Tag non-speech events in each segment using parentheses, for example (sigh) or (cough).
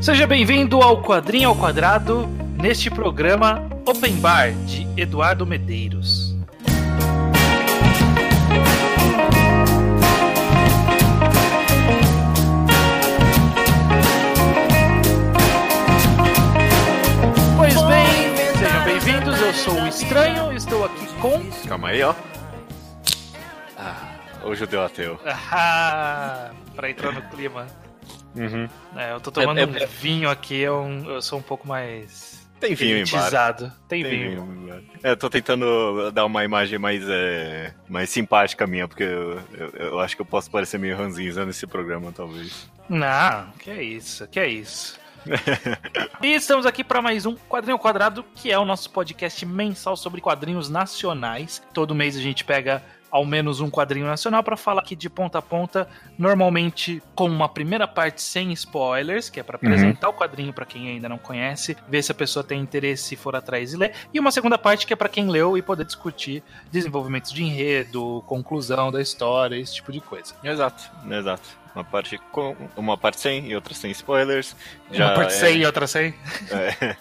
Seja bem-vindo ao Quadrinho ao Quadrado, neste programa Open Bar de Eduardo Medeiros. Pois bem, sejam bem-vindos. Eu sou o Estranho, estou aqui com. Calma aí, ó. Ah, o judeu ateu. (laughs) Ah, pra entrar no clima. Uhum. É, eu tô tomando É- é- um vinho aqui, eu, eu sou um pouco mais. Tem vinho embaixo. Tem, Tem vinho. vinho. É, eu tô tentando dar uma imagem mais, é, mais simpática minha, porque eu, eu, eu acho que eu posso parecer meio ranzinza nesse programa, talvez. Não, que é isso, que é isso. (laughs) e estamos aqui para mais um Quadrinho ao Quadrado, que é o nosso podcast mensal sobre quadrinhos nacionais. Todo mês a gente pega ao menos um quadrinho nacional para falar aqui de ponta a ponta, normalmente com uma primeira parte sem spoilers, que é para apresentar o quadrinho para quem ainda não conhece, ver se a pessoa tem interesse e for atrás e ler, e uma segunda parte que é para quem leu e poder discutir desenvolvimentos de enredo, conclusão da história, esse tipo de coisa. Exato, exato. Uma parte com uma parte sem e outra sem spoilers. uma parte é- sem e outra sem. É.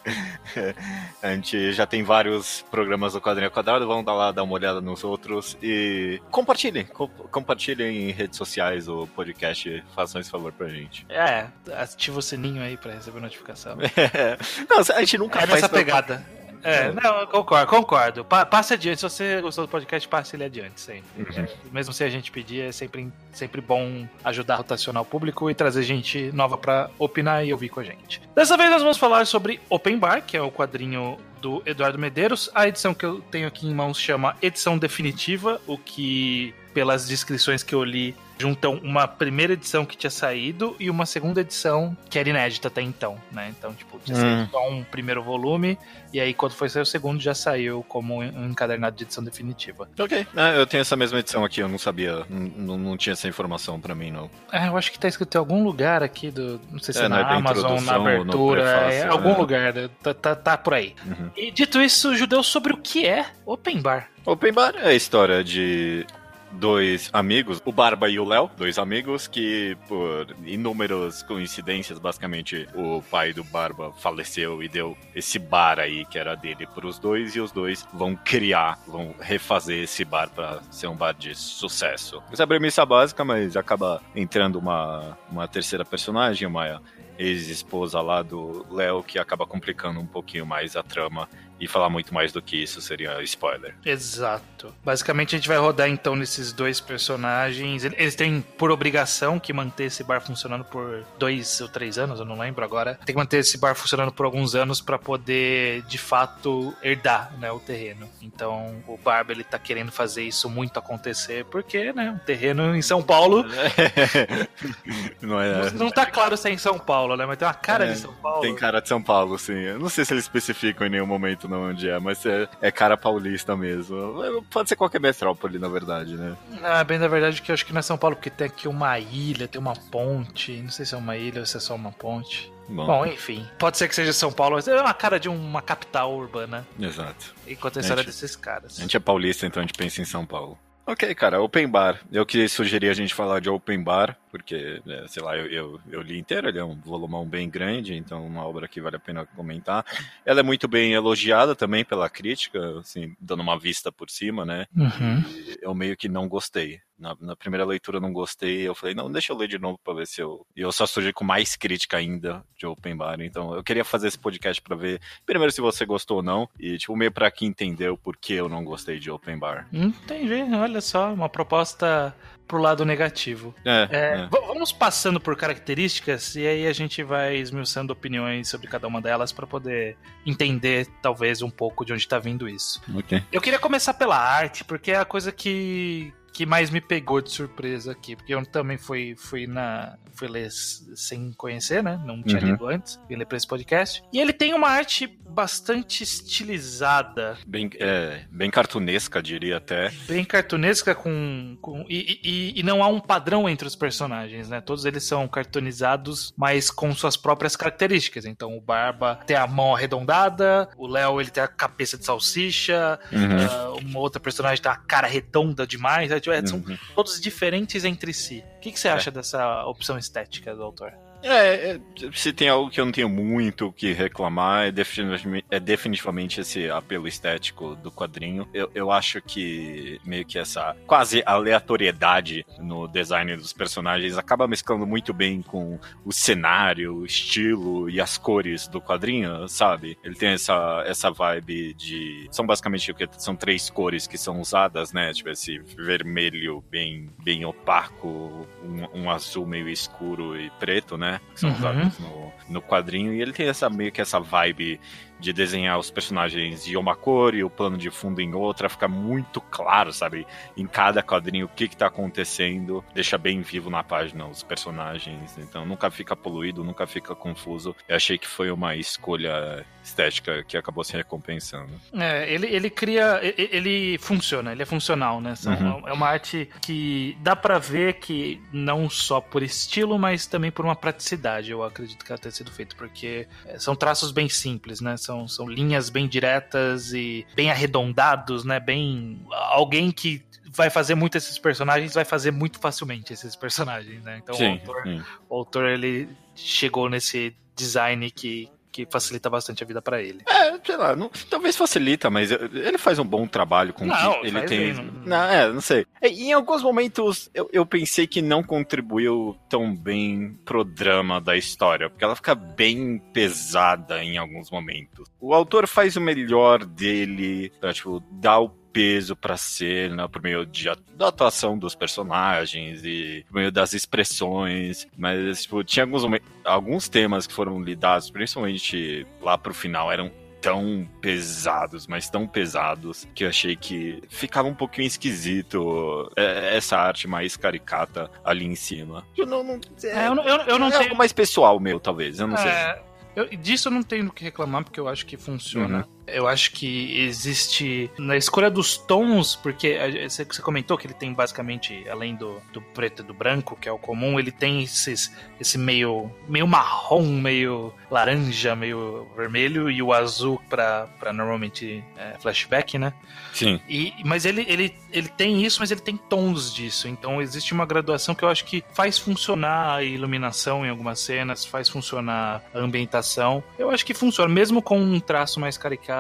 (laughs) A gente já tem vários programas do Quadrinho Quadrado, vão dar lá dar uma olhada nos outros e compartilhem, co- compartilhem em redes sociais o podcast, façam esse favor pra gente. É, ativa o sininho aí pra receber notificação. (laughs) Não, a gente nunca É faz nessa pra- pegada. É, É. não, eu concordo, concordo. Pa passe adiante. Se você gostou do podcast, passe ele adiante sempre. Uhum. É, mesmo se a gente pedir, é sempre, sempre bom ajudar a rotacionar o público e trazer gente nova pra opinar e ouvir com a gente. Dessa vez nós vamos falar sobre Open Bar, que é o quadrinho do Eduardo Medeiros. A edição que eu tenho aqui em mãos chama Edição Definitiva, o que, pelas descrições que eu li, juntam uma primeira edição que tinha saído e uma segunda edição que era inédita até então, né? Então, tipo, tinha Hum. saído só um primeiro volume e aí quando foi sair o segundo já saiu como um encadernado de edição definitiva. Ok. Ah, eu tenho essa mesma edição aqui, eu não sabia, não, não tinha essa informação pra mim, não. É, eu acho que tá escrito em algum lugar aqui do. Não sei se É, é, na- na na Amazon, na abertura, prefácio, é, algum lugar, né? tá, tá, tá por aí. Uhum. E dito isso, judeu sobre o que é Open Bar. Open Bar é a história de dois amigos, o Barba e o Léo, dois amigos que, por inúmeras coincidências, basicamente o pai do Barba faleceu e deu esse bar aí que era dele para os dois e os dois vão criar, vão refazer esse bar para ser um bar de sucesso. Essa é a premissa básica, mas acaba entrando uma, uma terceira personagem, uma ex-esposa lá do Léo que acaba complicando um pouquinho mais a trama e falar muito mais do que isso seria spoiler. Exato. Basicamente a gente vai rodar então nesses dois personagens. Ele- Eles têm por obrigação que manter esse bar funcionando por dois ou três anos, eu não lembro agora. Tem que manter esse bar funcionando por alguns anos para poder de fato herdar né, o terreno. Então o Barba ele tá querendo fazer isso muito acontecer porque, né, um terreno em São Paulo. (laughs) não é. Não tá claro se é em São Paulo, né? Mas tem uma cara É, de São Paulo. Tem cara de São Paulo, sim. Eu não sei se eles especificam em nenhum momento não onde é, mas é, é cara paulista mesmo. Pode ser qualquer metrópole, na verdade, né? Ah, bem da verdade que eu acho que não é São Paulo, porque tem aqui uma ilha, tem uma ponte. Não sei se é uma ilha ou se é só uma ponte. Bom, Bom, enfim. Pode ser que seja São Paulo, mas é uma cara de uma capital urbana. exato. Enquanto a história Gente, desses caras. A gente é paulista, então a gente pensa em São Paulo. Ok, cara, Open Bar. Eu que sugeri a gente falar de Open Bar, porque, né, sei lá, eu, eu, eu li inteiro, ele é um volumão bem grande, então uma obra que vale a pena comentar. Ela é muito bem elogiada também pela crítica, assim, dando uma vista por cima, né? Uhum. Eu meio que não gostei. Na, na primeira leitura eu não gostei, eu falei, não, deixa eu ler de novo pra ver se eu. E eu só surgi com mais crítica ainda de Open Bar. Então eu queria fazer esse podcast pra ver, primeiro, se você gostou ou não, e, tipo, meio pra que entender o porquê eu não gostei de Open Bar. Entendi, olha só, uma proposta pro lado negativo. É, É, é. Vamos passando por características e aí a gente vai esmiuçando opiniões sobre cada uma delas pra poder entender, talvez, um pouco de onde tá vindo isso. Ok. Eu queria começar pela arte, porque é a coisa que, que mais me pegou de surpresa aqui. Porque eu também fui, fui, na, fui ler sem conhecer, né? Não tinha Uhum. lido antes. Vim ler pra esse podcast. E ele tem uma arte bastante estilizada. Bem, é, bem cartunesca, diria até. Bem cartunesca com. com e, e- e não há um padrão entre os personagens, né? Todos eles são cartonizados, mas com suas próprias características. Então o Barba tem a mão arredondada, o Léo ele tem a cabeça de salsicha, Uhum. ah, uma outra personagem tem a cara redonda demais. né? São Uhum. todos diferentes entre si. O que, que você É. acha dessa opção estética do autor? É, é, se tem algo que eu não tenho muito o que reclamar, é definitivamente, é definitivamente esse apelo estético do quadrinho. Eu, eu acho que meio que essa quase aleatoriedade no design dos personagens acaba mesclando muito bem com o cenário, o estilo e as cores do quadrinho, sabe? Ele tem essa, essa vibe de. São basicamente o que são três cores que são usadas, né? Tipo esse vermelho bem, bem opaco, um, um azul meio escuro e preto, né? Que são uhum. usados no, no quadrinho. E ele tem essa meio que essa vibe de desenhar os personagens de uma cor e o plano de fundo em outra, fica muito claro, sabe? Em cada quadrinho o que que tá acontecendo, deixa bem vivo na página os personagens, então nunca fica poluído, nunca fica confuso. Eu achei que foi uma escolha estética que acabou se recompensando. É, ele, ele cria, ele funciona, ele é funcional, né? São, uhum. É uma arte que dá para ver que não só por estilo, mas também por uma praticidade, eu acredito que ela tenha sido feita, porque é, são traços bem simples, né? São, são linhas bem diretas e bem arredondados, né? Bem. Alguém que vai fazer muito esses personagens vai fazer muito facilmente esses personagens, né? Então sim, o, autor, sim. o autor ele chegou nesse design que, que facilita bastante a vida para ele. É, sei lá, não, talvez facilita, mas ele faz um bom trabalho com não, que ele tem. Bem, não... não... é, não sei. É, em alguns momentos eu, eu pensei que não contribuiu tão bem pro drama da história, porque ela fica bem pesada em alguns momentos. O autor faz o melhor dele tipo, dar o peso pra cena por meio de, da atuação dos personagens e por meio das expressões. Mas, tipo, tinha alguns, alguns temas que foram lidados, principalmente lá pro final, eram tão pesados, mas tão pesados, que eu achei que ficava um pouquinho esquisito é, essa arte mais caricata ali em cima. Eu não, não, é, eu, eu, eu não é algo mais pessoal meu, talvez, eu não sei. É, eu, disso eu não tenho o que reclamar, porque eu acho que funciona. Uhum. Eu acho que existe na escolha dos tons, porque você comentou que ele tem basicamente, além do, do preto e do branco, que é o comum, ele tem esses, esse meio, meio marrom, meio laranja, meio vermelho e o azul para normalmente é, flashback, né? Sim. E, mas ele, ele, ele tem isso, mas ele tem tons disso. Então existe uma graduação que eu acho que faz funcionar a iluminação em algumas cenas, faz funcionar a ambientação. Eu acho que funciona, mesmo com um traço mais caricato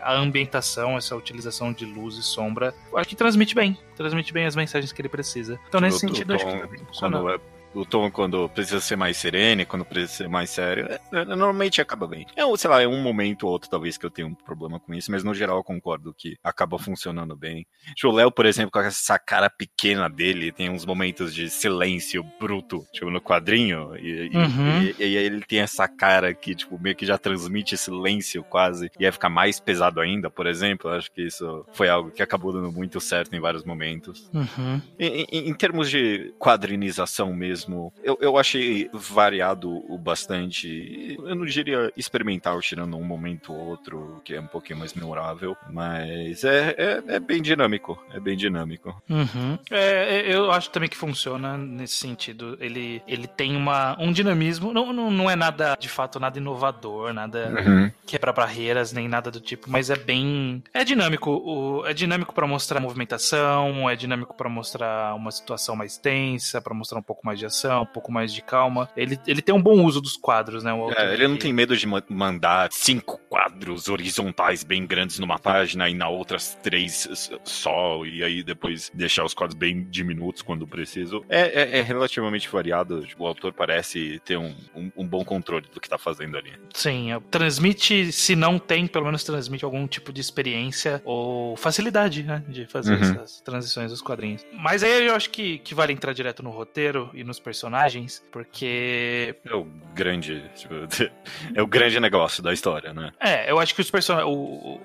a ambientação, essa utilização de luz e sombra, acho que transmite bem, transmite bem as mensagens que ele precisa. Então, nesse sentido, acho que quando é o tom quando precisa ser mais sereno, quando precisa ser mais sério, é, é, normalmente acaba bem. É, sei lá, é um momento ou outro talvez que eu tenha um problema com isso, mas no geral eu concordo que acaba funcionando bem. Tipo, o Léo, por exemplo, com essa cara pequena dele, tem uns momentos de silêncio bruto, tipo, no quadrinho, e, uhum. e, e, e ele tem essa cara que, tipo, meio que já transmite silêncio quase, e aí fica mais pesado ainda, por exemplo. Eu acho que isso foi algo que acabou dando muito certo em vários momentos. Uhum. Em, termos de quadrinização mesmo, mesmo. Eu, eu achei variado o bastante. Eu não diria experimental, tirando um momento ou outro, que é um pouquinho mais memorável, mas é, é, é bem dinâmico. É bem dinâmico. Uhum. É, é eu acho também que funciona nesse sentido. Ele, ele tem uma, um dinamismo, não, não, não é nada, de fato, nada inovador, nada uhum. quebra barreiras, nem nada do tipo, mas é bem. É dinâmico. O, é dinâmico para mostrar movimentação, é dinâmico para mostrar uma situação mais tensa, para mostrar um pouco mais de ação, um pouco mais de calma. Ele, ele tem um bom uso dos quadros, né? É, ele não tem medo de mandar cinco quadros horizontais bem grandes numa página e na outras três só, e aí depois deixar os quadros bem diminutos quando preciso. É, é, é relativamente variado. Tipo, o autor parece ter um, um, um, bom controle do que tá fazendo ali. Sim, é, transmite, se não tem, pelo menos transmite algum tipo de experiência ou facilidade, né? De fazer uhum. essas transições dos quadrinhos. Mas aí eu acho que, que vale entrar direto no roteiro e nos personagens, porque. É o grande. Tipo, (laughs) é o grande negócio da história, né? É, eu acho que os personagens.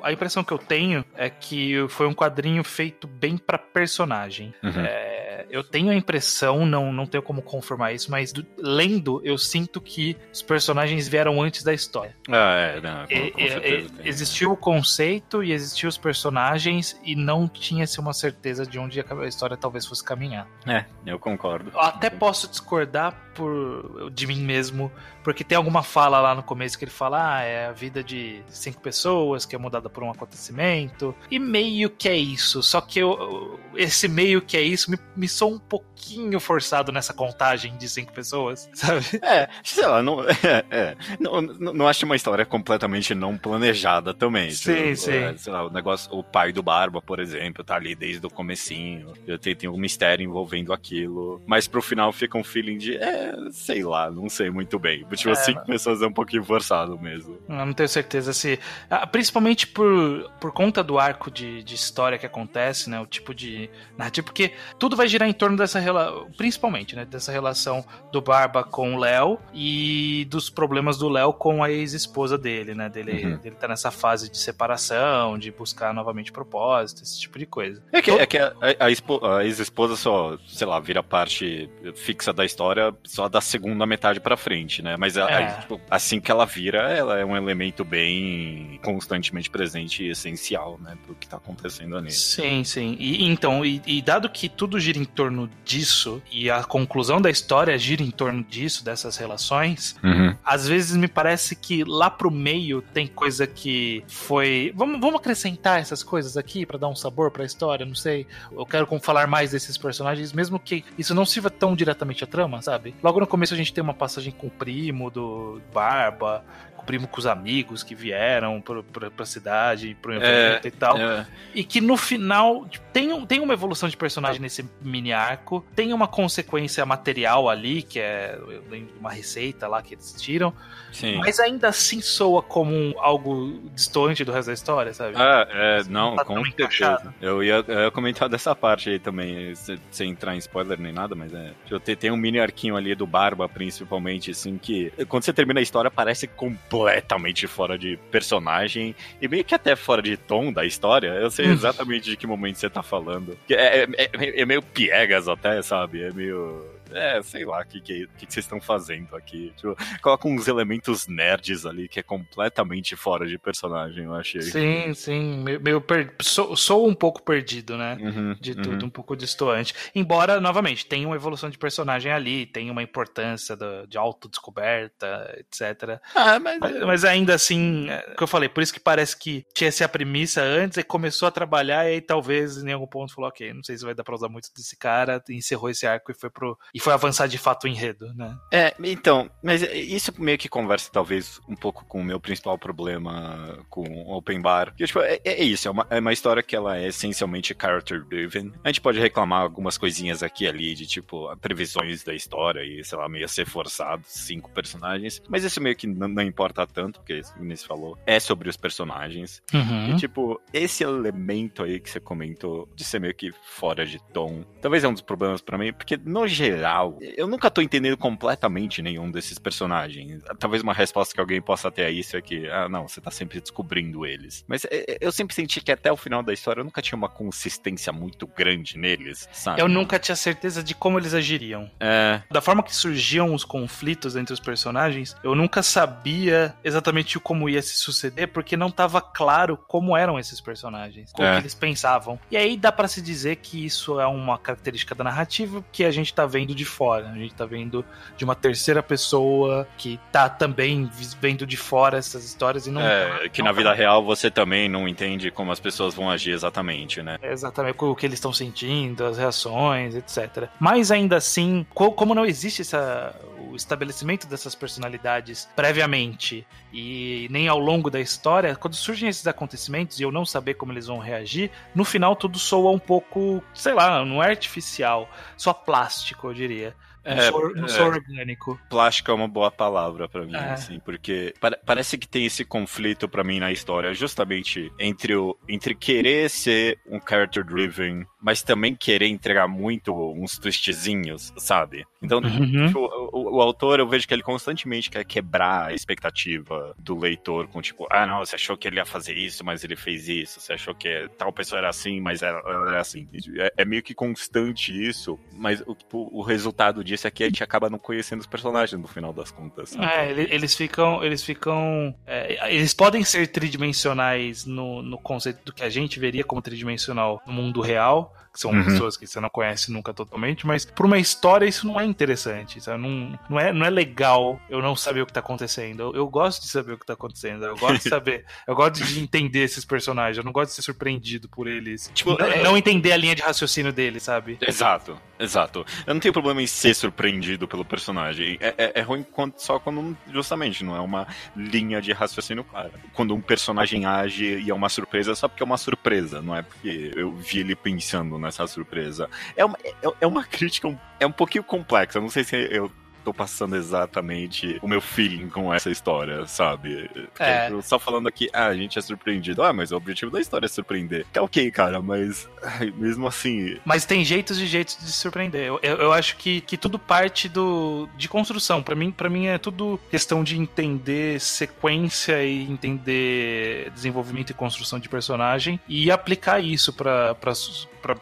A impressão que eu tenho é que foi um quadrinho feito bem para personagem. Uhum. É, eu tenho a impressão, não, não tenho como confirmar isso, mas do, lendo, eu sinto que os personagens vieram antes da história. Ah, é, não, com, e, com certeza, e, existiu o conceito e existiu os personagens e não tinha-se uma certeza de onde a história talvez fosse caminhar. É, eu concordo. Eu até posso discordar por, de mim mesmo, porque tem alguma fala lá no começo que ele fala: ah, é a vida de cinco pessoas que é mudada por um acontecimento. E meio que é isso. Só que eu, esse meio que é isso me, me, sou um pouquinho forçado nessa contagem de cinco pessoas, (laughs) sabe? É, sei lá, não, (laughs) é, é, não, não acho uma história completamente não planejada também. Sim, tipo, sim. Sei lá, o negócio, o pai do Barba, por exemplo, tá ali desde o comecinho. Tem, tem um mistério envolvendo aquilo. Mas pro final fica um feeling de, é, sei lá, não sei muito bem. Tipo, é, cinco pessoas é um pouquinho forçado mesmo. Eu não tenho certeza se. Ah, principalmente por, por conta do arco de, de história que acontece, né? O tipo de narrativa, porque tudo vai girar em torno dessa relação, principalmente, né? Dessa relação do Barba com o Léo e dos problemas do Léo com a ex-esposa dele, né? Dele, uhum. dele tá nessa fase de separação, de buscar novamente propósito, esse tipo de coisa. É que, é que a, a, a ex-esposa só, sei lá, vira parte fixa da história só da segunda metade pra frente, né? Mas a, é. tipo, assim que ela vira, ela é um elemento bem constantemente presente e essencial, né? Pro que tá acontecendo ali. Sim, sim. E então, e, e dado que tudo gira em torno disso, e a conclusão da história gira em torno disso, dessas relações, uhum. às vezes me parece que lá pro meio tem coisa que foi. Vamos, vamos acrescentar essas coisas aqui para dar um sabor pra história, não sei. Eu quero falar mais desses personagens, mesmo que isso não sirva tão diretamente à trama, sabe? Logo no começo a gente tem uma passagem com o primo do Barba, primo com os amigos que vieram pra, pra, pra cidade, pro evento é, e tal. É. E que no final tem, tem uma evolução de personagem nesse mini arco, tem uma consequência material ali, que é uma receita lá que eles tiram. Sim. Mas ainda assim soa como um, algo distante do resto da história, sabe? Ah, é, não, tá com certeza. Eu ia, eu ia comentar dessa parte aí também, sem entrar em spoiler nem nada, mas é. Tem um mini arquinho ali do Barba, principalmente, assim, que quando você termina a história parece completamente completamente fora de personagem e meio que até fora de tom da história. Eu sei hum. exatamente de que momento você tá falando. É, é, é, é meio piegas até, sabe? É meio é, sei lá, o que, que, que, vocês estão fazendo aqui? Tipo, coloca uns elementos nerds ali que é completamente fora de personagem, eu achei. Sim, sim. Meio, per... sou, sou, um pouco perdido, né? Uhum, de tudo, uhum. um pouco distoante. Embora, novamente, tem uma evolução de personagem ali, tem uma importância do, de autodescoberta, etc. Ah, mas... mas... mas ainda assim, é o que eu falei, por isso que parece que tinha essa premissa antes e começou a trabalhar e aí talvez em algum ponto falou, ok, não sei se vai dar pra usar muito desse cara, encerrou esse arco e foi pro e foi avançar de fato o enredo, né? É, então, mas isso meio que conversa talvez um pouco com o meu principal problema com o Open Bar. Que, tipo, é, é, isso, é uma, é uma história que ela é essencialmente character driven. A gente pode reclamar algumas coisinhas aqui e ali de tipo previsões da história e, sei lá, meio ser forçado, cinco personagens. Mas isso meio que não, não importa tanto, porque, como você falou, é sobre os personagens. Uhum. E, tipo, esse elemento aí que você comentou de ser meio que fora de tom, talvez é um dos problemas para mim, porque no geral geral, eu nunca tô entendendo completamente nenhum desses personagens. Talvez uma resposta que alguém possa ter a isso é que, ah, não, você tá sempre descobrindo eles. Mas é, é, eu sempre senti que até o final da história eu nunca tinha uma consistência muito grande neles, sabe? Eu nunca tinha certeza de como eles agiriam. É. Da forma que surgiam os conflitos entre os personagens, eu nunca sabia exatamente como ia se suceder, porque não tava claro como eram esses personagens, como é. eles pensavam. E aí dá para se dizer que isso é uma característica da narrativa que a gente tá vendo de fora. A gente tá vendo de uma terceira pessoa que tá também vendo de fora essas histórias e não. É, que não, na vida real você também não entende como as pessoas vão agir exatamente, né? É exatamente o que eles estão sentindo, as reações, etc. Mas ainda assim, como não existe essa, o estabelecimento dessas personalidades previamente e nem ao longo da história, quando surgem esses acontecimentos e eu não saber como eles vão reagir, no final tudo soa um pouco, sei lá, não é artificial, só plástico, eu diria. É, não sou, é, orgânico. Plástico é uma boa palavra para mim, é. assim, porque pa parece que tem esse conflito para mim na história, justamente entre o entre querer ser um character driven, mas também querer entregar muito uns twistzinhos, sabe? Então, uhum. tipo, o, o, autor, eu vejo que ele constantemente quer quebrar a expectativa do leitor com tipo, ah, não, você achou que ele ia fazer isso, mas ele fez isso, você achou que tal pessoa era assim, mas ela era assim. É, é meio que constante isso, mas o, tipo, o resultado disso disse aqui, a gente acaba não conhecendo os personagens no final das contas. É, eles ficam. Eles ficam. É, eles podem ser tridimensionais no, no conceito do que a gente veria como tridimensional no mundo real que são uhum. pessoas que você não conhece nunca totalmente, mas por uma história isso não é interessante, sabe? Não, não é, não é legal eu não saber o que tá acontecendo. Eu, eu gosto de saber o que tá acontecendo. Eu gosto de (laughs) saber. eu gosto de entender esses personagens. Eu não gosto de ser surpreendido por eles. Tipo, não, é... não entender a linha de raciocínio deles, sabe? Exato, exato. Eu não tenho problema em ser surpreendido pelo personagem. É, é, é ruim quando, só quando, justamente, não é uma linha de raciocínio clara. Quando um personagem age e é uma surpresa só porque é uma surpresa, não é porque eu vi ele pensando nessa surpresa. É uma, é, é uma crítica, é um pouquinho complexa. Não sei se eu tô passando exatamente o meu feeling com essa história, sabe? É. Eu só falando aqui, ah, a gente é surpreendido. Ah, mas o objetivo da história é surpreender. Que é ok, cara, mas ai, mesmo assim. Mas tem jeitos e jeitos de surpreender. Eu, eu, eu acho que, que tudo parte do de construção. para mim, para mim é tudo questão de entender sequência e entender desenvolvimento e construção de personagem e aplicar isso para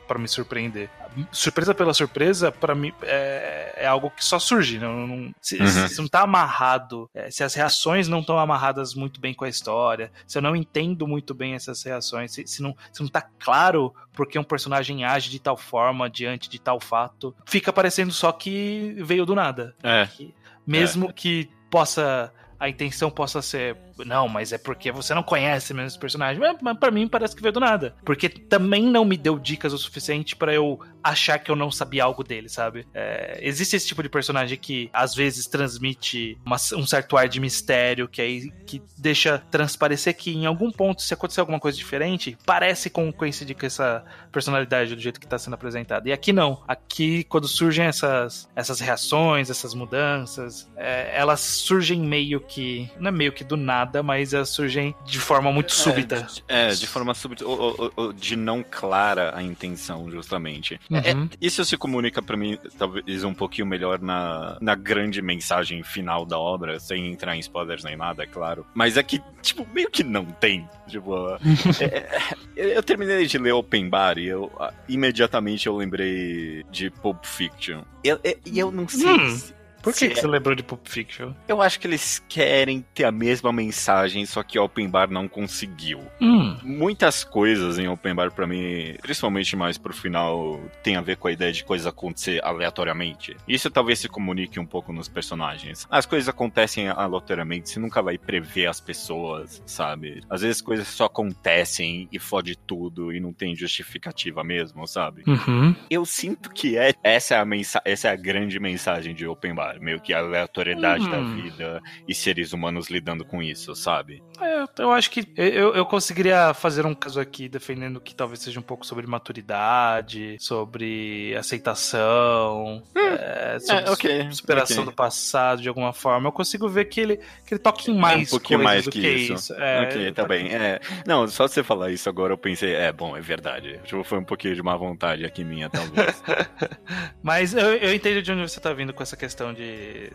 para me surpreender surpresa pela surpresa, para mim, é, é, algo que só surge. Não, não se, uhum. se, não tá amarrado, é, se as reações não estão amarradas muito bem com a história, se eu não entendo muito bem essas reações, se, se, não, se não tá claro porque um personagem age de tal forma diante de tal fato, fica parecendo só que veio do nada. É. Que, mesmo é. que possa a intenção possa ser, não, mas é porque você não conhece menos personagem. Mas, para mim parece que veio do nada. Porque também não me deu dicas o suficiente para eu achar que eu não sabia algo dele, sabe? É, existe esse tipo de personagem que às vezes transmite uma, um certo ar de mistério, que aí que deixa transparecer que em algum ponto, se acontecer alguma coisa diferente, parece com coincidir com essa personalidade do jeito que está sendo apresentada. E aqui não. Aqui, quando surgem essas, essas reações, essas mudanças, é, elas surgem meio que. Não é meio que do nada, mas elas surgem de forma muito é, súbita. É, de forma súbita, ou, ou, ou de não clara a intenção, justamente. É, uhum. É, isso se comunica para mim, talvez, um pouquinho melhor na, na grande mensagem final da obra, sem entrar em spoilers nem nada, é claro. Mas é que, tipo, meio que não tem. Tipo, (laughs) é, é, eu terminei de ler Open Bar e eu imediatamente eu lembrei de Pulp Fiction. E eu, eu, eu, não sei. Hum. Se, por que, que você lembrou de Pulp Fiction? Eu acho que eles querem ter a mesma mensagem, só que Open Bar não conseguiu. Hum. Muitas coisas em Open Bar, pra mim, principalmente mais pro final, tem a ver com a ideia de coisas acontecer aleatoriamente. Isso talvez se comunique um pouco nos personagens. As coisas acontecem aleatoriamente, você nunca vai prever as pessoas, sabe? Às vezes coisas só acontecem e fode tudo e não tem justificativa mesmo, sabe? Uhum. Eu sinto que é, essa, é a essa é a grande mensagem de Open Bar meio que a aleatoriedade uhum. da vida e seres humanos lidando com isso, sabe? É, eu acho que eu, eu conseguiria fazer um caso aqui defendendo que talvez seja um pouco sobre maturidade, sobre aceitação, hum, é, sobre é, okay, superação okay. do passado de alguma forma. Eu consigo ver que ele, que ele toca em mais é um pouquinho mais que, que, isso. isso. É, ok, tá bem. É, não, só você falar isso agora eu pensei, é, bom, é verdade. Tipo, foi um pouquinho de má vontade aqui minha, talvez. (laughs) Mas eu, eu entendo de onde você tá vindo com essa questão de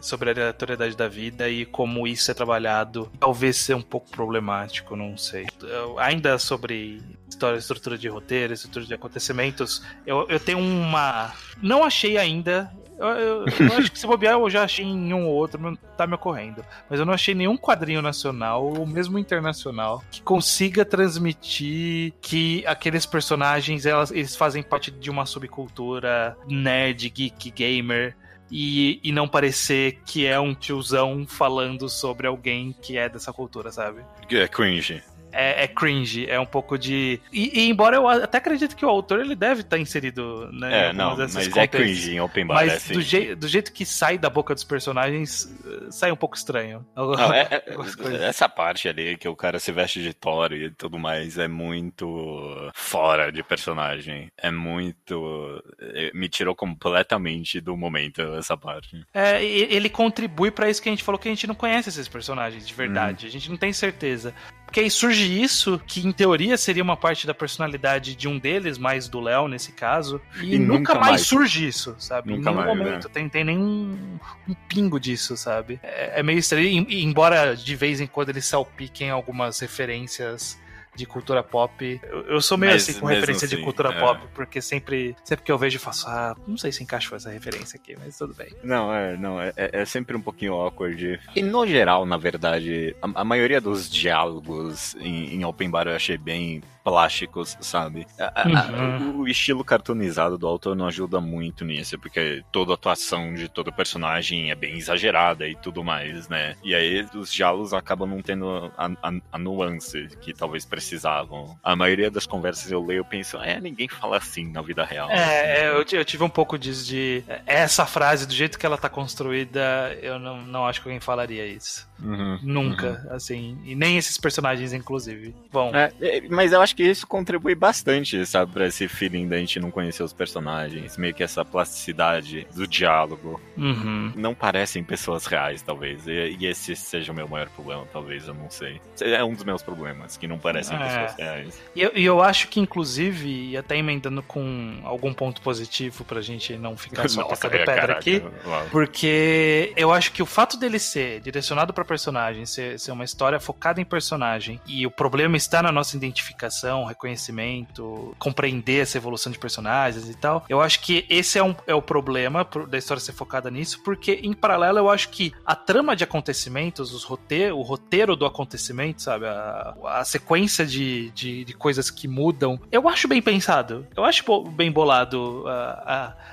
sobre a aleatoriedade da vida e como isso é trabalhado. Talvez ser um pouco problemático, não sei. Eu, ainda sobre história, estrutura de roteiro, estrutura de acontecimentos, eu, eu tenho uma. Não achei ainda. Eu, eu, eu acho que se bobear eu já achei em um ou outro, tá me ocorrendo. Mas eu não achei nenhum quadrinho nacional, ou mesmo internacional, que consiga transmitir que aqueles personagens elas, eles fazem parte de uma subcultura nerd, geek, gamer e, e não parecer que é um tiozão falando sobre alguém que é dessa cultura, sabe? É cringe é, é, cringe, é um pouco de. E, e, embora eu até acredite que o autor ele deve estar inserido, né? É, não, mas é contextos, é cringe em open bar. Mas é assim. do, je do, jeito que sai da boca dos personagens, sai um pouco estranho. Não, é, (laughs) é essa parte ali que o cara se veste de Thor e tudo mais é muito fora de personagem. É muito. É, me tirou completamente do momento essa parte. É, ele contribui para isso que a gente falou que a gente não conhece esses personagens de verdade. Hum. A gente não tem certeza. Porque aí surge isso, que em teoria seria uma parte da personalidade de um deles, mais do Léo nesse caso, e, e nunca, nunca mais, mais, surge isso, sabe? Nunca em nenhum mais, momento né? tem, tem nenhum um pingo disso, sabe? É, é meio estranho, e, embora de vez em quando eles salpiquem algumas referências de cultura pop. Eu, eu sou meio Mas assim com referência de assim, cultura é. pop, porque sempre, sempre que eu vejo eu faço, ah, não sei se encaixou essa referência aqui, mas tudo bem. Não, é, não, é, é sempre um pouquinho awkward. E no geral, na verdade, a, a maioria dos diálogos em, em Open Bar eu achei bem plásticos, sabe? Uhum. o, estilo cartoonizado do autor não ajuda muito nisso, porque toda a atuação de todo personagem é bem exagerada e tudo mais, né? E aí os diálogos acabam não tendo a, a- a nuance que talvez precisavam. A maioria das conversas eu leio e penso, é, ninguém fala assim na vida real. É, é, eu, eu tive um pouco disso de. Essa frase, do jeito que ela tá construída, eu não, não acho que alguém falaria isso. Uhum, Nunca, assim. E nem esses personagens, inclusive. Bom, É, é, mas eu acho que isso contribui bastante, sabe, pra esse feeling da gente não conhecer os personagens, meio que essa plasticidade do diálogo. uhum. Não parecem pessoas reais, talvez. E, e esse seja o meu maior problema, talvez, eu não sei. É um dos meus problemas, que não parecem É. reais. E eu, e eu acho que, inclusive, e até emendando com algum ponto positivo pra gente não ficar só Nossa, é, pedra caraca, aqui. Porque eu acho que o fato dele ser direcionado para personagem, ser, ser uma história focada em personagem, e o problema está na nossa identificação, reconhecimento, compreender essa evolução de personagens e tal, eu acho que esse é, um, é o problema pro- da história ser focada nisso, porque em paralelo eu acho que a trama de acontecimentos, os rote o roteiro do acontecimento, sabe, a, a sequência de, de, de coisas que mudam, eu acho bem pensado, eu acho bem bolado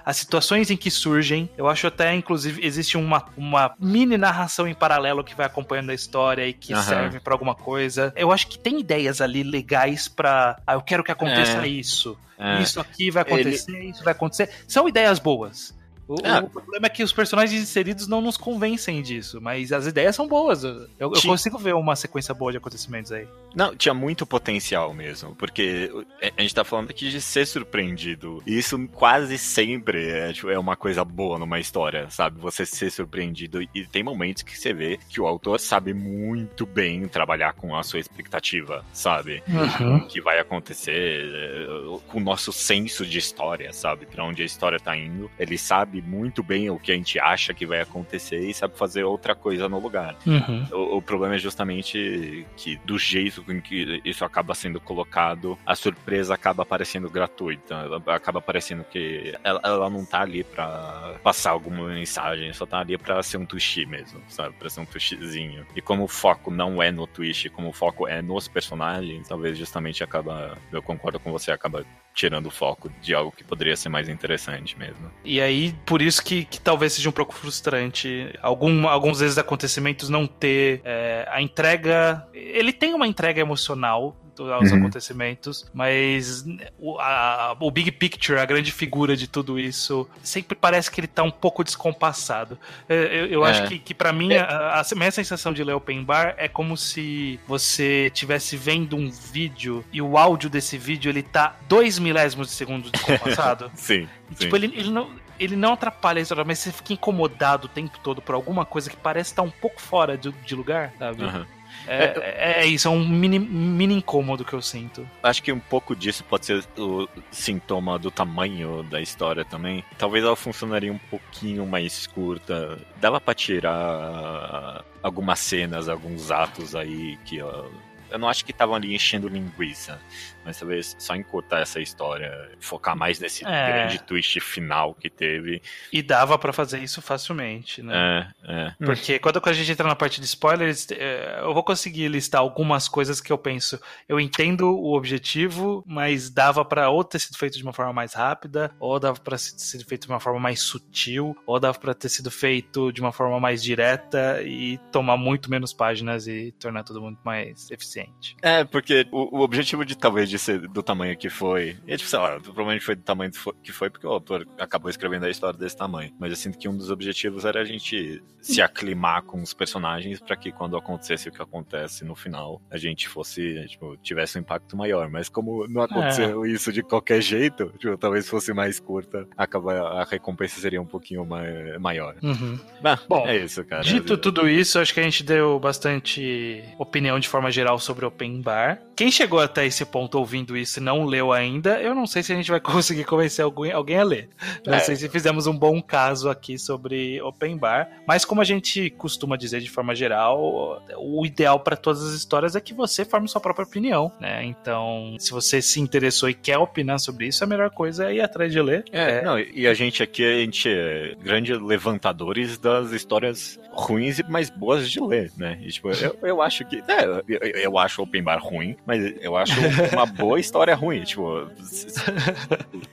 as situações em que surgem, eu acho até, inclusive, existe uma, uma mini narração em paralelo que vai acompanhando a história e que Aham. serve pra alguma coisa. Eu acho que tem ideias ali legais pra. Ah, eu quero que aconteça É. isso. É. Isso aqui vai acontecer, isso vai acontecer. São ideias boas. O, Ah. o problema é que os personagens inseridos não nos convencem disso, mas as ideias são boas. Eu, eu consigo ver uma sequência boa de acontecimentos aí. Não, tinha muito potencial mesmo, porque a gente tá falando aqui de ser surpreendido. E isso quase sempre é, tipo, é uma coisa boa numa história, sabe? Você ser surpreendido. E tem momentos que você vê que o autor sabe muito bem trabalhar com a sua expectativa, sabe? Uhum. O que vai acontecer, é, com o nosso senso de história, sabe? Pra onde a história tá indo. Ele sabe muito bem o que a gente acha que vai acontecer e sabe fazer outra coisa no lugar. Uhum. O, o problema é justamente que, do jeito com que isso acaba sendo colocado, a surpresa acaba parecendo gratuita. Ela acaba parecendo que ela, ela não tá ali pra passar alguma mensagem, só tá ali pra ser um twist mesmo, sabe? Pra ser um twistzinho. E como o foco não é no twist, como o foco é nos personagens, talvez justamente acaba. Eu concordo com você, acaba tirando o foco de algo que poderia ser mais interessante mesmo. E aí, por isso que, que talvez seja um pouco frustrante algum, alguns desses acontecimentos não ter é, a entrega. Ele tem uma entrega emocional aos Uhum. acontecimentos, mas o, a- o big picture, a grande figura de tudo isso, sempre parece que ele tá um pouco descompassado. É, Eu, eu É. acho que, que para mim, a, a minha sensação de ler Open Bar é como se você estivesse vendo um vídeo e o áudio desse vídeo ele tá dois milésimos de segundo descompassado. (laughs) Sim. E, sim. tipo, ele, ele não. Ele não atrapalha a história, mas você fica incomodado o tempo todo por alguma coisa que parece estar um pouco fora de, de lugar, sabe? Aham. É, é- é isso, é um mini, mini incômodo que eu sinto. Acho que um pouco disso pode ser o sintoma do tamanho da história também. Talvez ela funcionaria um pouquinho mais curta. Dava pra tirar algumas cenas, alguns atos aí que eu não acho que estavam ali enchendo linguiça, mas talvez só encurtar essa história, focar mais nesse É. grande twist final que teve. E dava pra fazer isso facilmente, né? É, é. Porque quando a gente entra na parte de spoilers, é, eu vou conseguir listar algumas coisas que eu penso. Eu entendo o objetivo, mas dava pra ou ter sido feito de uma forma mais rápida, ou dava pra ser sido feito de uma forma mais sutil, ou dava pra ter sido feito de uma forma mais direta e tomar muito menos páginas e tornar tudo muito mais eficiente. É, porque o, o objetivo de talvez de ser do tamanho que foi. E, tipo, sei lá, provavelmente foi do tamanho que foi- que foi porque o autor acabou escrevendo a história desse tamanho. Mas eu sinto que um dos objetivos era a gente se aclimar com os personagens pra que quando acontecesse o que acontece no final, a gente fosse, tipo, tivesse um impacto maior. Mas como não aconteceu isso de qualquer jeito, tipo, talvez fosse mais curta, acaba, a recompensa seria um pouquinho mai- maior. Uhum. Bah, Bom, é isso, cara. Dito tudo isso, acho que a gente deu bastante opinião de forma geral sobre Open Bar. Quem chegou até esse ponto ouvindo isso e não leu ainda, eu não sei se a gente vai (laughs) conseguir convencer alguém, alguém a ler. Não é. sei se fizemos um bom caso aqui sobre Open Bar, mas como a gente costuma dizer de forma geral, o ideal para todas as histórias é que você forme sua própria opinião, né? Então, se você se interessou e quer opinar sobre isso, a melhor coisa é ir atrás de ler. É, é... não, e a gente aqui, a gente é grande levantadores das histórias ruins e mais boas de ler, né? E, tipo, eu, eu acho que. É, eu, eu acho Open Bar ruim, mas eu acho uma boa história ruim. Tipo, se,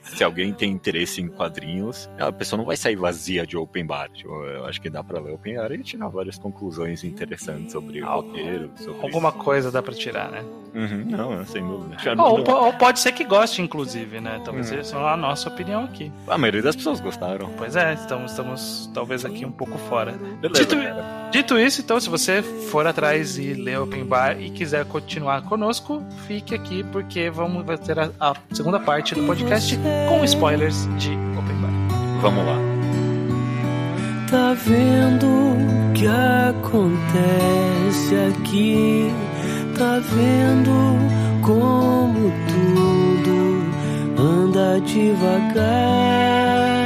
se, alguém tem interesse em quadrinhos, a pessoa não vai sair vazia de Open Bar. Tipo, eu acho que dá pra ler Open Bar e tirar várias conclusões interessantes sobre o roteiro. Sobre Alguma isso. coisa dá pra tirar, né? Uhum, não, sem dúvida. Ou, ou, pode ser que goste, inclusive, né? Talvez uhum. seja a nossa opinião aqui. A maioria das pessoas gostaram. Pois é, estamos, estamos talvez aqui um pouco fora. Beleza, dito, dito isso, então, se você for atrás e ler Open Bar e quiser continuar conosco, fique aqui porque vamos ter a, a segunda parte do podcast com spoilers de Open Bar. Vamos lá. Tá vendo o que acontece aqui? Tá vendo como tudo anda devagar?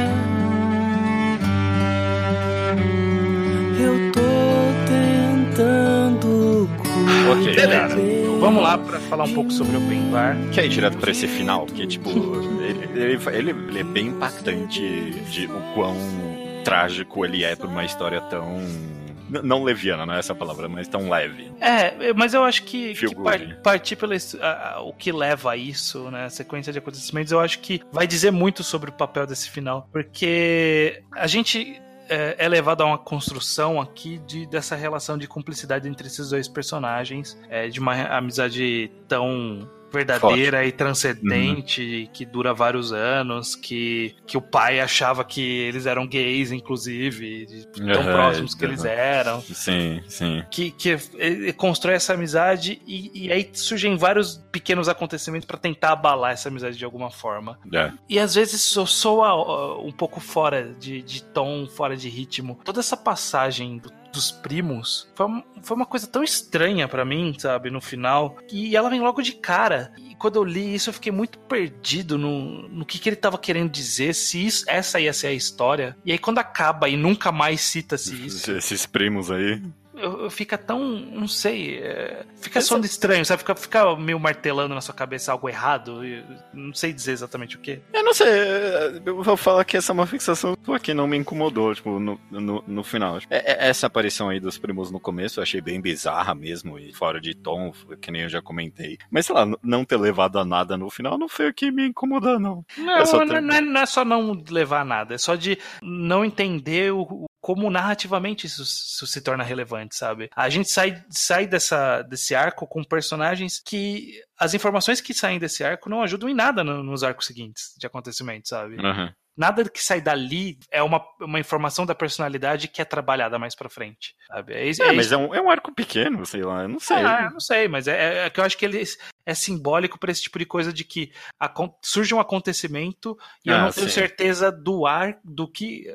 Ok, beleza. Vamos lá para falar um pouco sobre o Open Bar. Quer ir direto para esse final? Porque, tipo, ele, ele, ele, ele é bem impactante de o quão trágico ele é por uma história tão não leviana, não é essa palavra, mas tão leve. É, mas eu acho que, que partir pelo o que leva a isso, né, a sequência de acontecimentos, eu acho que vai dizer muito sobre o papel desse final, porque a gente é, é levado a uma construção aqui de, dessa relação de cumplicidade entre esses dois personagens, é, de uma amizade tão verdadeira e transcendente, uhum. que dura vários anos, que, que o pai achava que eles eram gays, inclusive, tão uhum, próximos que uhum. eles eram. Sim, sim. Que, que constrói essa amizade e, e aí surgem vários pequenos acontecimentos para tentar abalar essa amizade de alguma forma. É. E às vezes soa um pouco fora de, de tom, fora de ritmo. Toda essa passagem do dos primos foi, foi uma coisa tão estranha para mim, sabe, no final. E ela vem logo de cara. E quando eu li isso, eu fiquei muito perdido no, no que, que ele tava querendo dizer, se isso, essa ia ser a história. E aí quando acaba e nunca mais cita-se (laughs) isso. Esses primos aí eu, fica tão. Não sei. É, fica soando estranho, sabe? Fica, fica meio martelando na sua cabeça algo errado. não sei dizer exatamente o que. Eu não sei. Eu vou falar que essa é uma fixação que não me incomodou, tipo, no, no, no final. É, é, essa aparição aí dos primos no começo eu achei bem bizarra mesmo e fora de tom, que nem eu já comentei. Mas sei lá, não ter levado a nada no final não foi o que me incomodou, não. Não, não, não, é, não, é, só não levar a nada, é só de não entender o, como narrativamente isso, isso, se torna relevante, sabe? A gente sai, sai dessa, desse arco com personagens que as informações que saem desse arco não ajudam em nada no, nos arcos seguintes de acontecimentos, sabe? Uhum nada que sai dali é uma, uma informação da personalidade que é trabalhada mais pra frente. Sabe? É, é, é mas é um, é um arco pequeno, sei lá, eu não sei. Ah, eu não sei, mas é, é, é que eu acho que ele é simbólico para esse tipo de coisa de que a, surge um acontecimento e ah, eu não tenho certeza do ar, do que.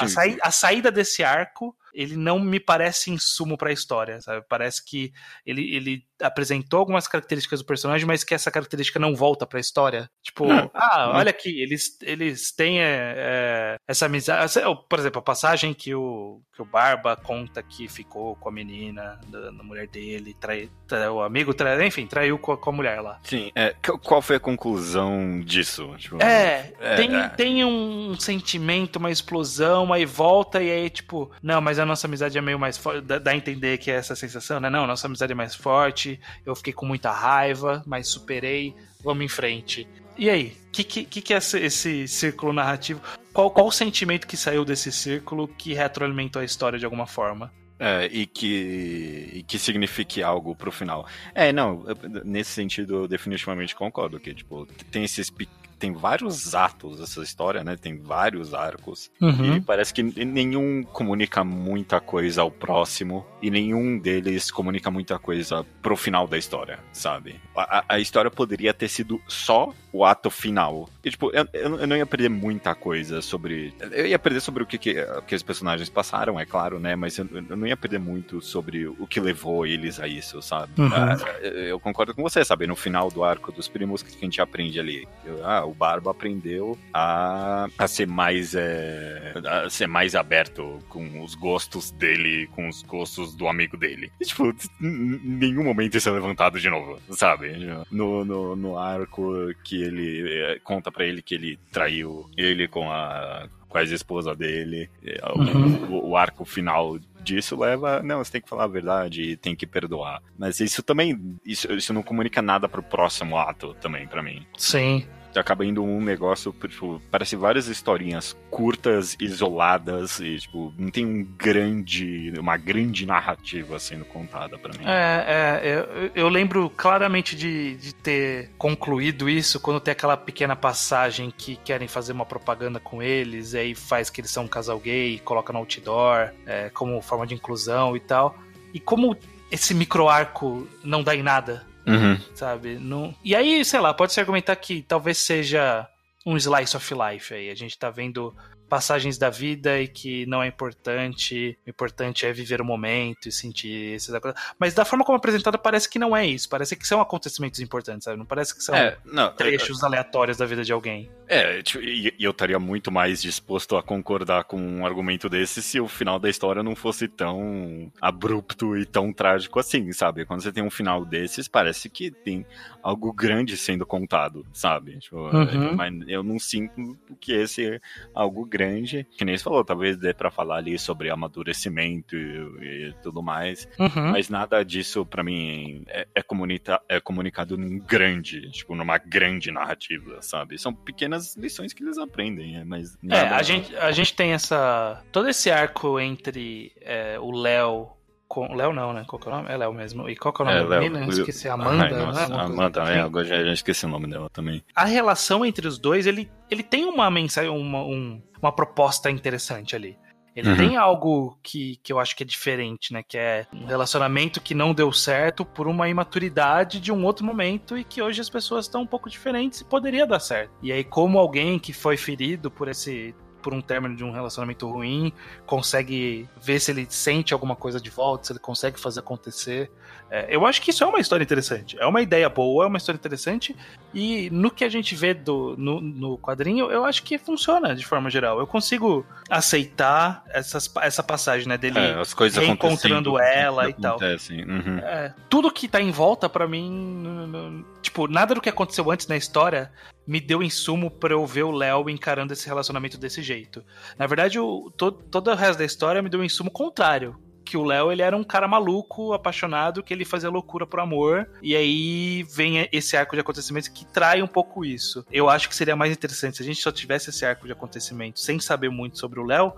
A, saí, a saída desse arco ele não me parece insumo para a história, sabe? Parece que ele, ele apresentou algumas características do personagem, mas que essa característica não volta para a história. Tipo, não, ah, não. olha aqui, eles, eles têm é, é, essa amizade. Por exemplo, a passagem que o, que o Barba conta que ficou com a menina, da, da mulher dele, trai, trai, o amigo, trai, enfim, traiu com a, com a, mulher lá. Sim, é, qual foi a conclusão disso? Tipo, é, é, tem, é. tem um sentimento, uma explosão, aí volta e aí, tipo, não, mas a nossa amizade é meio mais forte. Dá, dá a entender que é essa sensação, né? Não, nossa amizade é mais forte, eu fiquei com muita raiva, mas superei, vamos em frente. E aí, o que, que, que, é esse, esse círculo narrativo? Qual, qual o sentimento que saiu desse círculo que retroalimentou a história de alguma forma? É, e que, e que signifique algo pro final. É, não, nesse sentido eu definitivamente concordo, que, tipo, tem esses tem vários atos essa história, né? Tem vários arcos. Uhum. E parece que nenhum comunica muita coisa ao próximo e nenhum deles comunica muita coisa pro final da história, sabe? A, a história poderia ter sido só o ato final. E, tipo, eu, eu, não ia perder muita coisa sobre. Eu ia perder sobre o que, que, que os personagens passaram, é claro, né? Mas eu, eu, não ia perder muito sobre o que levou eles a isso, sabe? Uhum. Ah, eu concordo com você, sabe? No final do arco dos primos, que a gente aprende ali? Ah, o Barba aprendeu a, a ser mais. É, a ser mais aberto com os gostos dele, com os gostos do amigo dele. E, tipo, em nenhum momento isso é levantado de novo, sabe? No, no, no arco que ele é, conta para ele que ele traiu ele com a com a ex-esposa dele. Uhum. O, o, arco final disso leva. Não, você tem que falar a verdade e tem que perdoar. Mas isso também. Isso, isso não comunica nada pro próximo ato também, para mim. Sim acaba indo um negócio, tipo, parece várias historinhas curtas, isoladas, e, tipo, não tem um grande, uma grande narrativa sendo contada para mim. É, é eu, eu, lembro claramente de, de ter concluído isso quando tem aquela pequena passagem que querem fazer uma propaganda com eles, e aí faz que eles são um casal gay, coloca no outdoor, é, como forma de inclusão e tal. E como esse micro arco não dá em nada, Uhum. Sabe? Não... E aí, sei lá, pode-se argumentar que talvez seja um slice of life aí. A gente tá vendo passagens da vida e que não é importante. O importante é viver o momento e sentir isso. Mas da forma como é apresentada, parece que não é isso. Parece que são acontecimentos importantes, sabe? Não parece que são é, não, trechos aleatórios da vida de alguém. É, e eu estaria muito mais disposto a concordar com um argumento desse se o final da história não fosse tão abrupto e tão trágico assim, sabe? Quando você tem um final desses, parece que tem algo grande sendo contado, sabe? Tipo, uhum. Mas eu não sinto que esse é algo grande grande, que nem você falou, talvez dê para falar ali sobre amadurecimento e, e tudo mais, uhum. mas nada disso para mim é, é, comunica, é comunicado num grande, tipo, numa grande narrativa, sabe? São pequenas lições que eles aprendem, é, mas é, a gente a gente tem essa todo esse arco entre é, o Léo com Léo não, né? Qual que é o nome? É Léo mesmo. E qual que é o nome é, da menina? Esqueci, Amanda, Ai, nossa, né? Amanda, é, agora já, já, esqueci o nome dela também. A relação entre os dois, ele, ele tem uma mensagem, uma, um, uma proposta interessante ali. Ele uhum. tem algo que, que eu acho que é diferente, né? Que é um relacionamento que não deu certo por uma imaturidade de um outro momento e que hoje as pessoas estão um pouco diferentes e poderia dar certo. E aí, como alguém que foi ferido por esse por um término de um relacionamento ruim, consegue ver se ele sente alguma coisa de volta, se ele consegue fazer acontecer. É, eu acho que isso é uma história interessante. É uma ideia boa, é uma história interessante. E no que a gente vê do, no, no quadrinho, eu acho que funciona de forma geral. Eu consigo aceitar essas, essa passagem, né? Dele é, as coisas reencontrando ela e tal. Uhum. É, tudo que tá em volta, para mim, tipo, nada do que aconteceu antes na história me deu insumo para eu ver o Léo encarando esse relacionamento desse jeito. Na verdade, o, todo, todo o resto da história me deu um insumo contrário que o Léo ele era um cara maluco, apaixonado, que ele fazia loucura por amor. E aí vem esse arco de acontecimentos que trai um pouco isso. Eu acho que seria mais interessante se a gente só tivesse esse arco de acontecimentos sem saber muito sobre o Léo,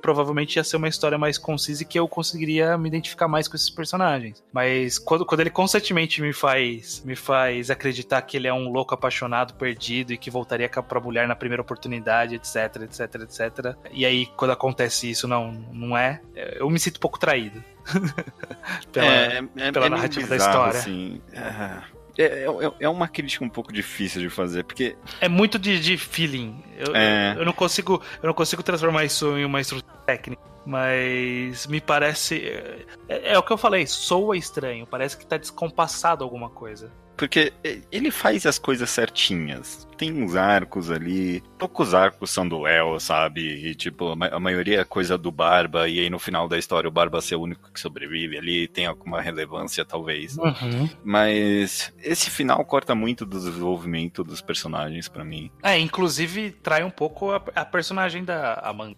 provavelmente ia ser uma história mais concisa e que eu conseguiria me identificar mais com esses personagens. Mas quando, quando ele constantemente me faz me faz acreditar que ele é um louco apaixonado, perdido e que voltaria pra mulher na primeira oportunidade, etc, etc, etc. E aí, quando acontece isso, não, não é. Eu me sinto um pouco traído. (laughs) pela, é, é, pela é narrativa bizarro, da história. Assim. É, é, é, é, uma crítica um pouco difícil de fazer, porque. É muito de, de feeling. Eu, é... eu, não consigo, eu não consigo transformar isso em uma estrutura técnica. Mas me parece. É, é, o que eu falei, soa estranho. Parece que tá descompassado alguma coisa. Porque ele faz as coisas certinhas. Tem uns arcos ali. Poucos arcos são do El, sabe? E, tipo, a maioria é coisa do Barba. E aí no final da história o Barba ser o único que sobrevive ali. Tem alguma relevância, talvez. Uhum. Mas esse final corta muito do desenvolvimento dos personagens para mim. É, inclusive trai um pouco a, a personagem da Amanda.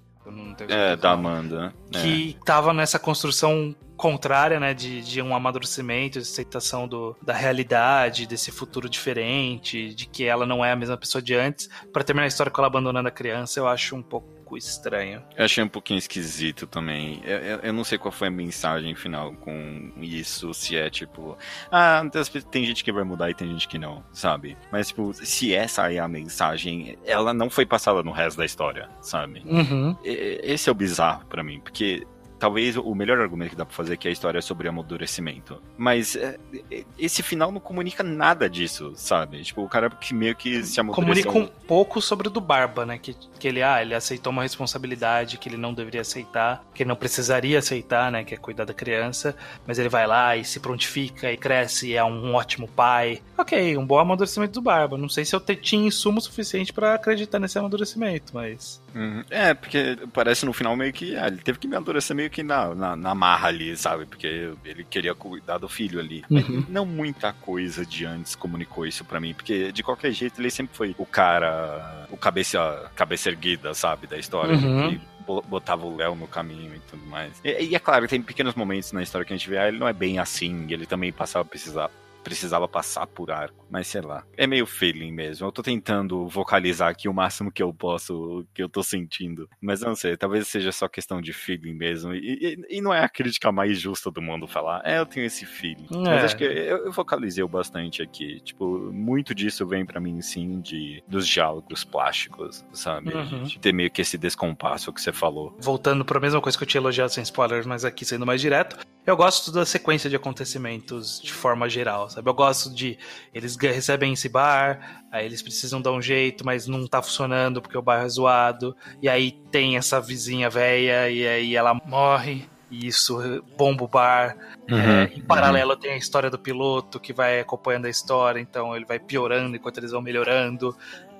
É, da Amanda. Que é. tava nessa construção contrária, né, de, de um amadurecimento, de aceitação do, da realidade, desse futuro diferente, de que ela não é a mesma pessoa de antes, para terminar a história com ela abandonando a criança, eu acho um pouco pouco estranho. Eu achei um pouquinho esquisito também. Eu, eu, eu, não sei qual foi a mensagem final com isso, se é tipo, ah, tem gente que vai mudar e tem gente que não, sabe? Mas, tipo, se essa é a mensagem, ela não foi passada no resto da história, sabe? Uhum. Esse é o bizarro para mim, porque talvez o melhor argumento que dá pra fazer é que a história é sobre amadurecimento. Mas é, é, esse final não comunica nada disso, sabe? Tipo, o cara que meio que se amadureceu... Comunica um pouco sobre o do Barba, né? Que, que ele, ah, ele aceitou uma responsabilidade que ele não deveria aceitar, que ele não precisaria aceitar, né? Que é cuidar da criança. Mas ele vai lá e se prontifica e cresce e é um ótimo pai. Ok, um bom amadurecimento do Barba. Não sei se eu tinha insumo suficiente para acreditar nesse amadurecimento, mas... Uhum. É, porque parece no final meio que ah, ele teve que me amadurecer meio que na, na, na, marra ali, sabe? Porque ele queria cuidar do filho ali. Uhum. Não muita coisa de antes comunicou isso para mim, porque de qualquer jeito ele sempre foi o cara, o cabeça, cabeça erguida, sabe? Da história. Uhum. botava o Léo no caminho e tudo mais. E, e, é claro, tem pequenos momentos na história que a gente vê, ah, ele não é bem assim, ele também passava a precisar precisava passar por arco. Mas sei lá. É meio feeling mesmo. Eu tô tentando vocalizar aqui o máximo que eu posso, que eu tô sentindo. Mas não sei, talvez seja só questão de feeling mesmo. E, e, e não é a crítica mais justa do mundo falar, é, eu tenho esse feeling. É. Mas acho que eu, eu vocalizei bastante aqui. Tipo, muito disso vem para mim, sim, de dos diálogos plásticos, sabe? Uhum. De ter meio que esse descompasso que você falou. Voltando pra mesma coisa que eu tinha elogiado sem spoilers, mas aqui sendo mais direto, eu gosto da sequência de acontecimentos de forma geral, sabe? Eu gosto de. Eles recebem esse bar, aí eles precisam dar um jeito, mas não tá funcionando porque o bar é zoado. E aí tem essa vizinha velha, e aí ela morre, e isso bomba o bar. Uhum, é, em paralelo uhum. tem a história do piloto que vai acompanhando a história, então ele vai piorando enquanto eles vão melhorando.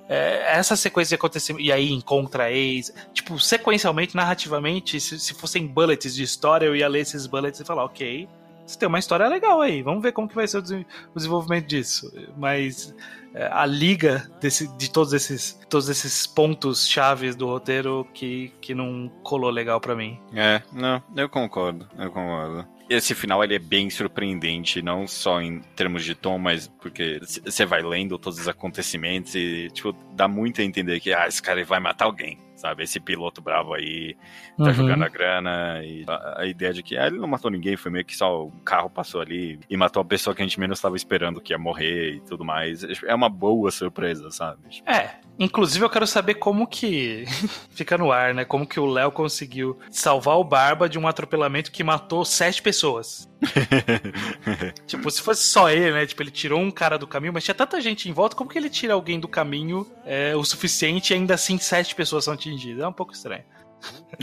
É, essa sequência de acontecimentos, e aí encontra ex, tipo, sequencialmente, narrativamente, se, se fossem bullets de história, eu ia ler esses bullets e falar, ok, você tem uma história legal aí, vamos ver como que vai ser o desenvolvimento disso. Mas é, a liga desse, de todos esses, todos esses pontos chaves do roteiro que, que não colou legal para mim. É, não, eu concordo, eu concordo. Esse final ele é bem surpreendente, não só em termos de tom, mas porque você vai lendo todos os acontecimentos e, tipo, dá muito a entender que, ah, esse cara vai matar alguém sabe? Esse piloto bravo aí tá uhum. jogando a grana e a, a, ideia de que ah, ele não matou ninguém, foi meio que só o carro passou ali e matou a pessoa que a gente menos estava esperando que ia morrer e tudo mais. É uma boa surpresa, sabe? É, inclusive eu quero saber como que (laughs) fica no ar, né? Como que o Léo conseguiu salvar o Barba de um atropelamento que matou sete pessoas. (laughs) tipo, se fosse só ele, né? Tipo, ele tirou um cara do caminho, mas tinha tanta gente em volta, como que ele tira alguém do caminho é, o suficiente e ainda assim sete pessoas são atingidas? É um pouco estranho.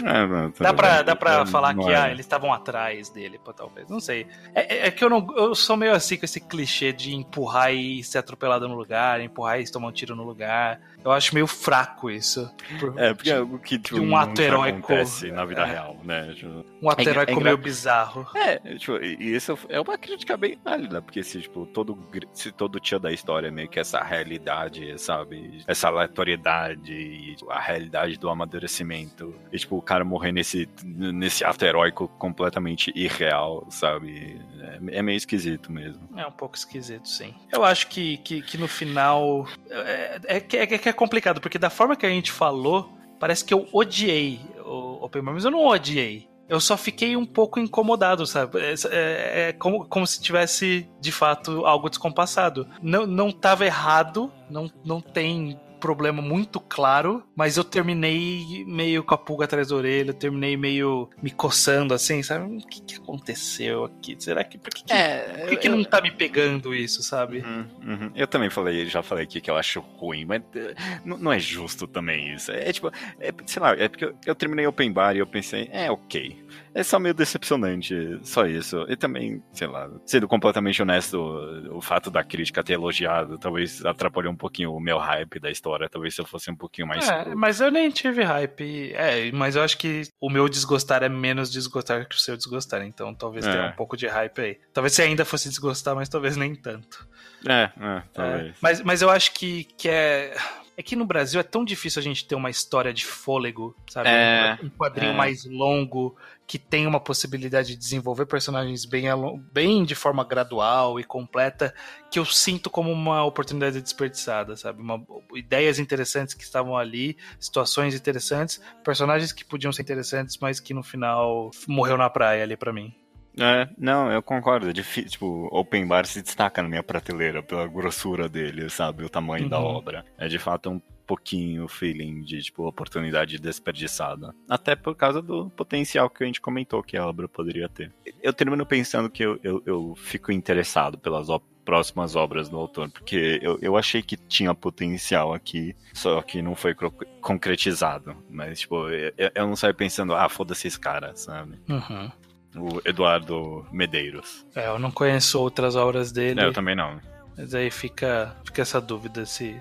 É, não, tá dá pra, dá pra falar que é. ah, eles estavam atrás dele, pô, talvez. Não sei. É, é, é, que eu não. Eu sou meio assim com esse clichê de empurrar e ser atropelado no lugar, empurrar e tomar um tiro no lugar. Eu acho meio fraco isso. é, porque é algo que tipo, um ato heróico acontece na vida é. real, né? Tipo, um ato é, heróico é meio bizarro. É, tipo, e isso é uma crítica bem válida, porque se, tipo, todo, se todo tio da história é meio que essa realidade, sabe? Essa aleatoriedade, a realidade do amadurecimento. E, tipo, o cara morrer nesse, nesse ato heróico completamente irreal, sabe? É, é meio esquisito mesmo. É um pouco esquisito, sim. Eu acho que, que, que no final. É, é, é, é é complicado, porque da forma que a gente falou, parece que eu odiei o Bar, mas eu não odiei. Eu só fiquei um pouco incomodado, sabe? É, é, é como, como se tivesse, de fato, algo descompassado. Não, não tava errado, não, não tem problema muito claro, mas eu terminei meio com a pulga atrás da orelha, terminei meio me coçando assim, sabe? O que, que aconteceu aqui? Será que. Por que, que, é, por que, que eu, não tá me pegando isso, sabe? Uhum, uhum. Eu também falei, já falei aqui que eu acho ruim, mas uh, não é justo também isso. É, é tipo, é, sei lá, é porque eu, eu terminei Open Bar e eu pensei, é ok é só meio decepcionante, só isso. E também, sei lá, sendo completamente honesto, o, fato da crítica ter elogiado talvez atrapalhou um pouquinho o meu hype da história, talvez se eu fosse um pouquinho mais... É, mas eu nem tive hype, é, mas eu acho que o meu desgostar é menos desgostar que o seu desgostar, então talvez é. tenha um pouco de hype aí. Talvez você ainda fosse desgostar, mas talvez nem tanto. É, é talvez. É, mas, mas eu acho que, que é É que no Brasil é tão difícil a gente ter uma história de fôlego, sabe? É, um quadrinho é. mais longo, que tem uma possibilidade de desenvolver personagens bem, bem de forma gradual e completa, que eu sinto como uma oportunidade desperdiçada, sabe? Uma, ideias interessantes que estavam ali, situações interessantes, personagens que podiam ser interessantes, mas que no final morreu na praia ali pra mim. É, não, eu concordo. É difícil, tipo, Open Bar se destaca na minha prateleira pela grossura dele, sabe? O tamanho da Uhum. obra. É de fato um pouquinho o feeling de, tipo, oportunidade desperdiçada. Até por causa do potencial que a gente comentou que a obra poderia ter. Eu termino pensando que eu, eu, eu fico interessado pelas próximas obras do autor, porque eu, eu achei que tinha potencial aqui, só que não foi concretizado. Mas, tipo, eu, eu não saio pensando, ah, foda-se esse cara, sabe? Uhum. O Eduardo Medeiros. É, eu não conheço outras obras dele. É, eu também não. Mas aí fica, fica essa dúvida se,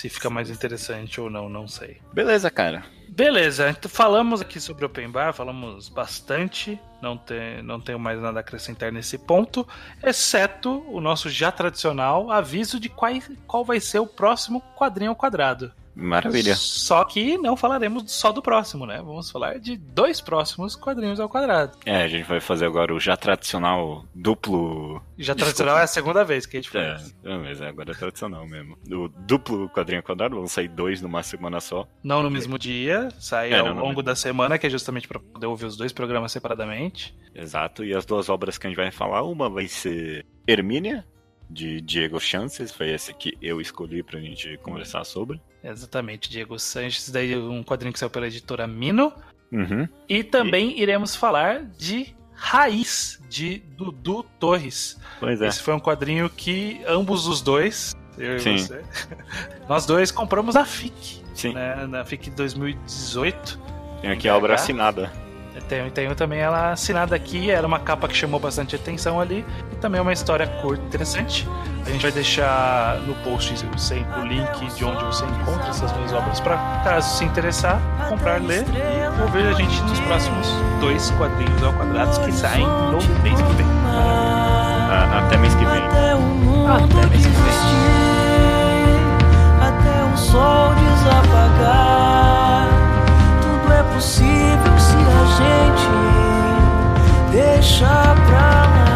se fica mais interessante ou não, não sei. Beleza, cara. Beleza, então falamos aqui sobre Open Bar, falamos bastante, não, tem, não tenho mais nada a acrescentar nesse ponto, exceto o nosso já tradicional aviso de qual, qual vai ser o próximo quadrinho ao quadrado. Maravilha. Só que não falaremos só do próximo, né? Vamos falar de dois próximos quadrinhos ao quadrado. É, a gente vai fazer agora o já tradicional duplo. Já tradicional é a segunda vez que a gente É, faz. é, mas agora é tradicional mesmo. O duplo quadrinho quadrado, vão sair dois numa semana só. Não no mesmo dia, sai É, ao longo mesmo. da semana, que é justamente para poder ouvir os dois programas separadamente. Exato. E as duas obras que a gente vai falar, uma vai ser Hermínia, de Diego Chances, foi esse que eu escolhi pra gente conversar sobre. Exatamente, Diego Sanches, daí um quadrinho que saiu pela editora Mino. Uhum. E também iremos falar de Raiz, de Dudu Torres. Pois é. Esse foi um quadrinho que ambos os dois, eu Sim. e você, (laughs) nós dois compramos na FIC, Sim. né, na FIC 2018. Tem aqui a obra assinada. Tenho, tenho também ela assinada aqui, era uma capa que chamou bastante atenção ali, e também é uma história curta interessante. A gente vai deixar no post sempre o link de onde você encontra essas duas obras para caso se interessar, comprar, ler e ouvir a gente nos próximos dois quadrinhos ao quadrados que saem no mês que vem. Ah, até mês que vem. Até o mundo Até mês que vem. até o sol desapagar possível se a gente deixar pra lá.